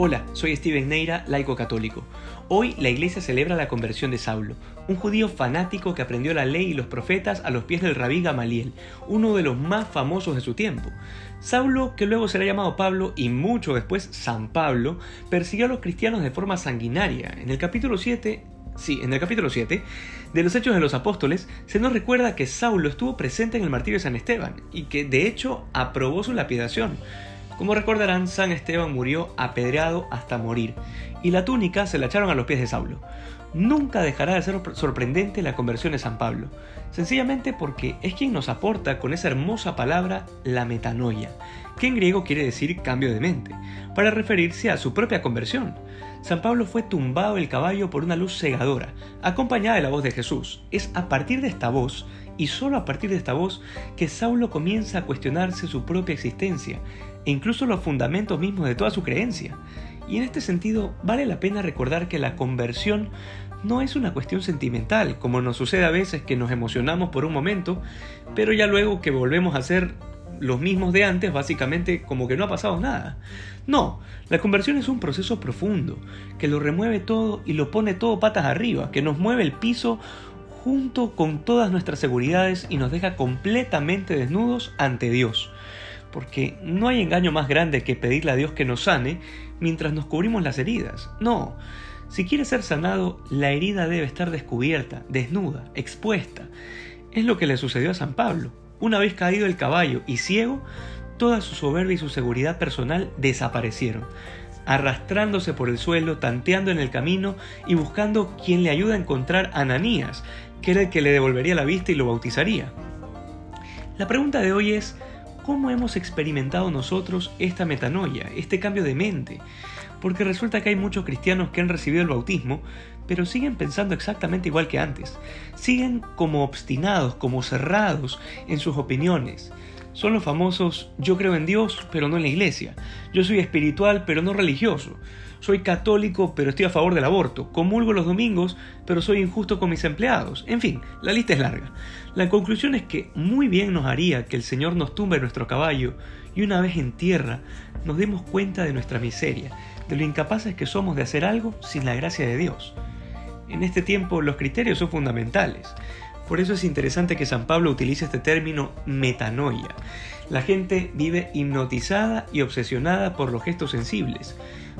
Hola, soy Steven Neira, laico católico. Hoy la iglesia celebra la conversión de Saulo, un judío fanático que aprendió la ley y los profetas a los pies del rabí Gamaliel, uno de los más famosos de su tiempo. Saulo, que luego será llamado Pablo y mucho después San Pablo, persiguió a los cristianos de forma sanguinaria. En el capítulo 7 Sí, en el capítulo 7 de los Hechos de los Apóstoles se nos recuerda que Saulo estuvo presente en el martirio de San Esteban y que de hecho aprobó su lapidación. Como recordarán, San Esteban murió apedreado hasta morir, y la túnica se la echaron a los pies de Saulo. Nunca dejará de ser sorprendente la conversión de San Pablo, sencillamente porque es quien nos aporta con esa hermosa palabra la metanoia, que en griego quiere decir cambio de mente, para referirse a su propia conversión. San Pablo fue tumbado del caballo por una luz cegadora, acompañada de la voz de Jesús. Es a partir de esta voz, y solo a partir de esta voz, que Saulo comienza a cuestionarse su propia existencia incluso los fundamentos mismos de toda su creencia. Y en este sentido vale la pena recordar que la conversión no es una cuestión sentimental, como nos sucede a veces que nos emocionamos por un momento, pero ya luego que volvemos a ser los mismos de antes, básicamente como que no ha pasado nada. No, la conversión es un proceso profundo, que lo remueve todo y lo pone todo patas arriba, que nos mueve el piso junto con todas nuestras seguridades y nos deja completamente desnudos ante Dios porque no hay engaño más grande que pedirle a Dios que nos sane mientras nos cubrimos las heridas. No, si quieres ser sanado, la herida debe estar descubierta, desnuda, expuesta. Es lo que le sucedió a San Pablo. Una vez caído el caballo y ciego, toda su soberbia y su seguridad personal desaparecieron, arrastrándose por el suelo, tanteando en el camino y buscando quien le ayude a encontrar a Ananías, que era el que le devolvería la vista y lo bautizaría. La pregunta de hoy es, cómo hemos experimentado nosotros esta metanoia, este cambio de mente. Porque resulta que hay muchos cristianos que han recibido el bautismo, pero siguen pensando exactamente igual que antes. Siguen como obstinados, como cerrados en sus opiniones. Son los famosos yo creo en Dios, pero no en la iglesia. Yo soy espiritual, pero no religioso. Soy católico, pero estoy a favor del aborto. Comulgo los domingos, pero soy injusto con mis empleados. En fin, la lista es larga. La conclusión es que muy bien nos haría que el Señor nos tumbe nuestro caballo y una vez en tierra nos demos cuenta de nuestra miseria, de lo incapaces que somos de hacer algo sin la gracia de Dios. En este tiempo los criterios son fundamentales. Por eso es interesante que San Pablo utilice este término metanoia. La gente vive hipnotizada y obsesionada por los gestos sensibles.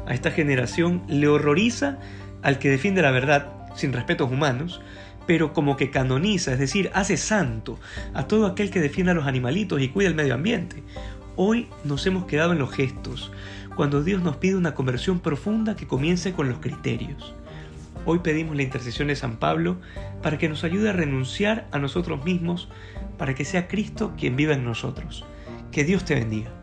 A esta generación le horroriza al que defiende la verdad sin respetos humanos, pero como que canoniza, es decir, hace santo a todo aquel que defiende a los animalitos y cuida el medio ambiente. Hoy nos hemos quedado en los gestos, cuando Dios nos pide una conversión profunda que comience con los criterios. Hoy pedimos la intercesión de San Pablo para que nos ayude a renunciar a nosotros mismos, para que sea Cristo quien viva en nosotros. Que Dios te bendiga.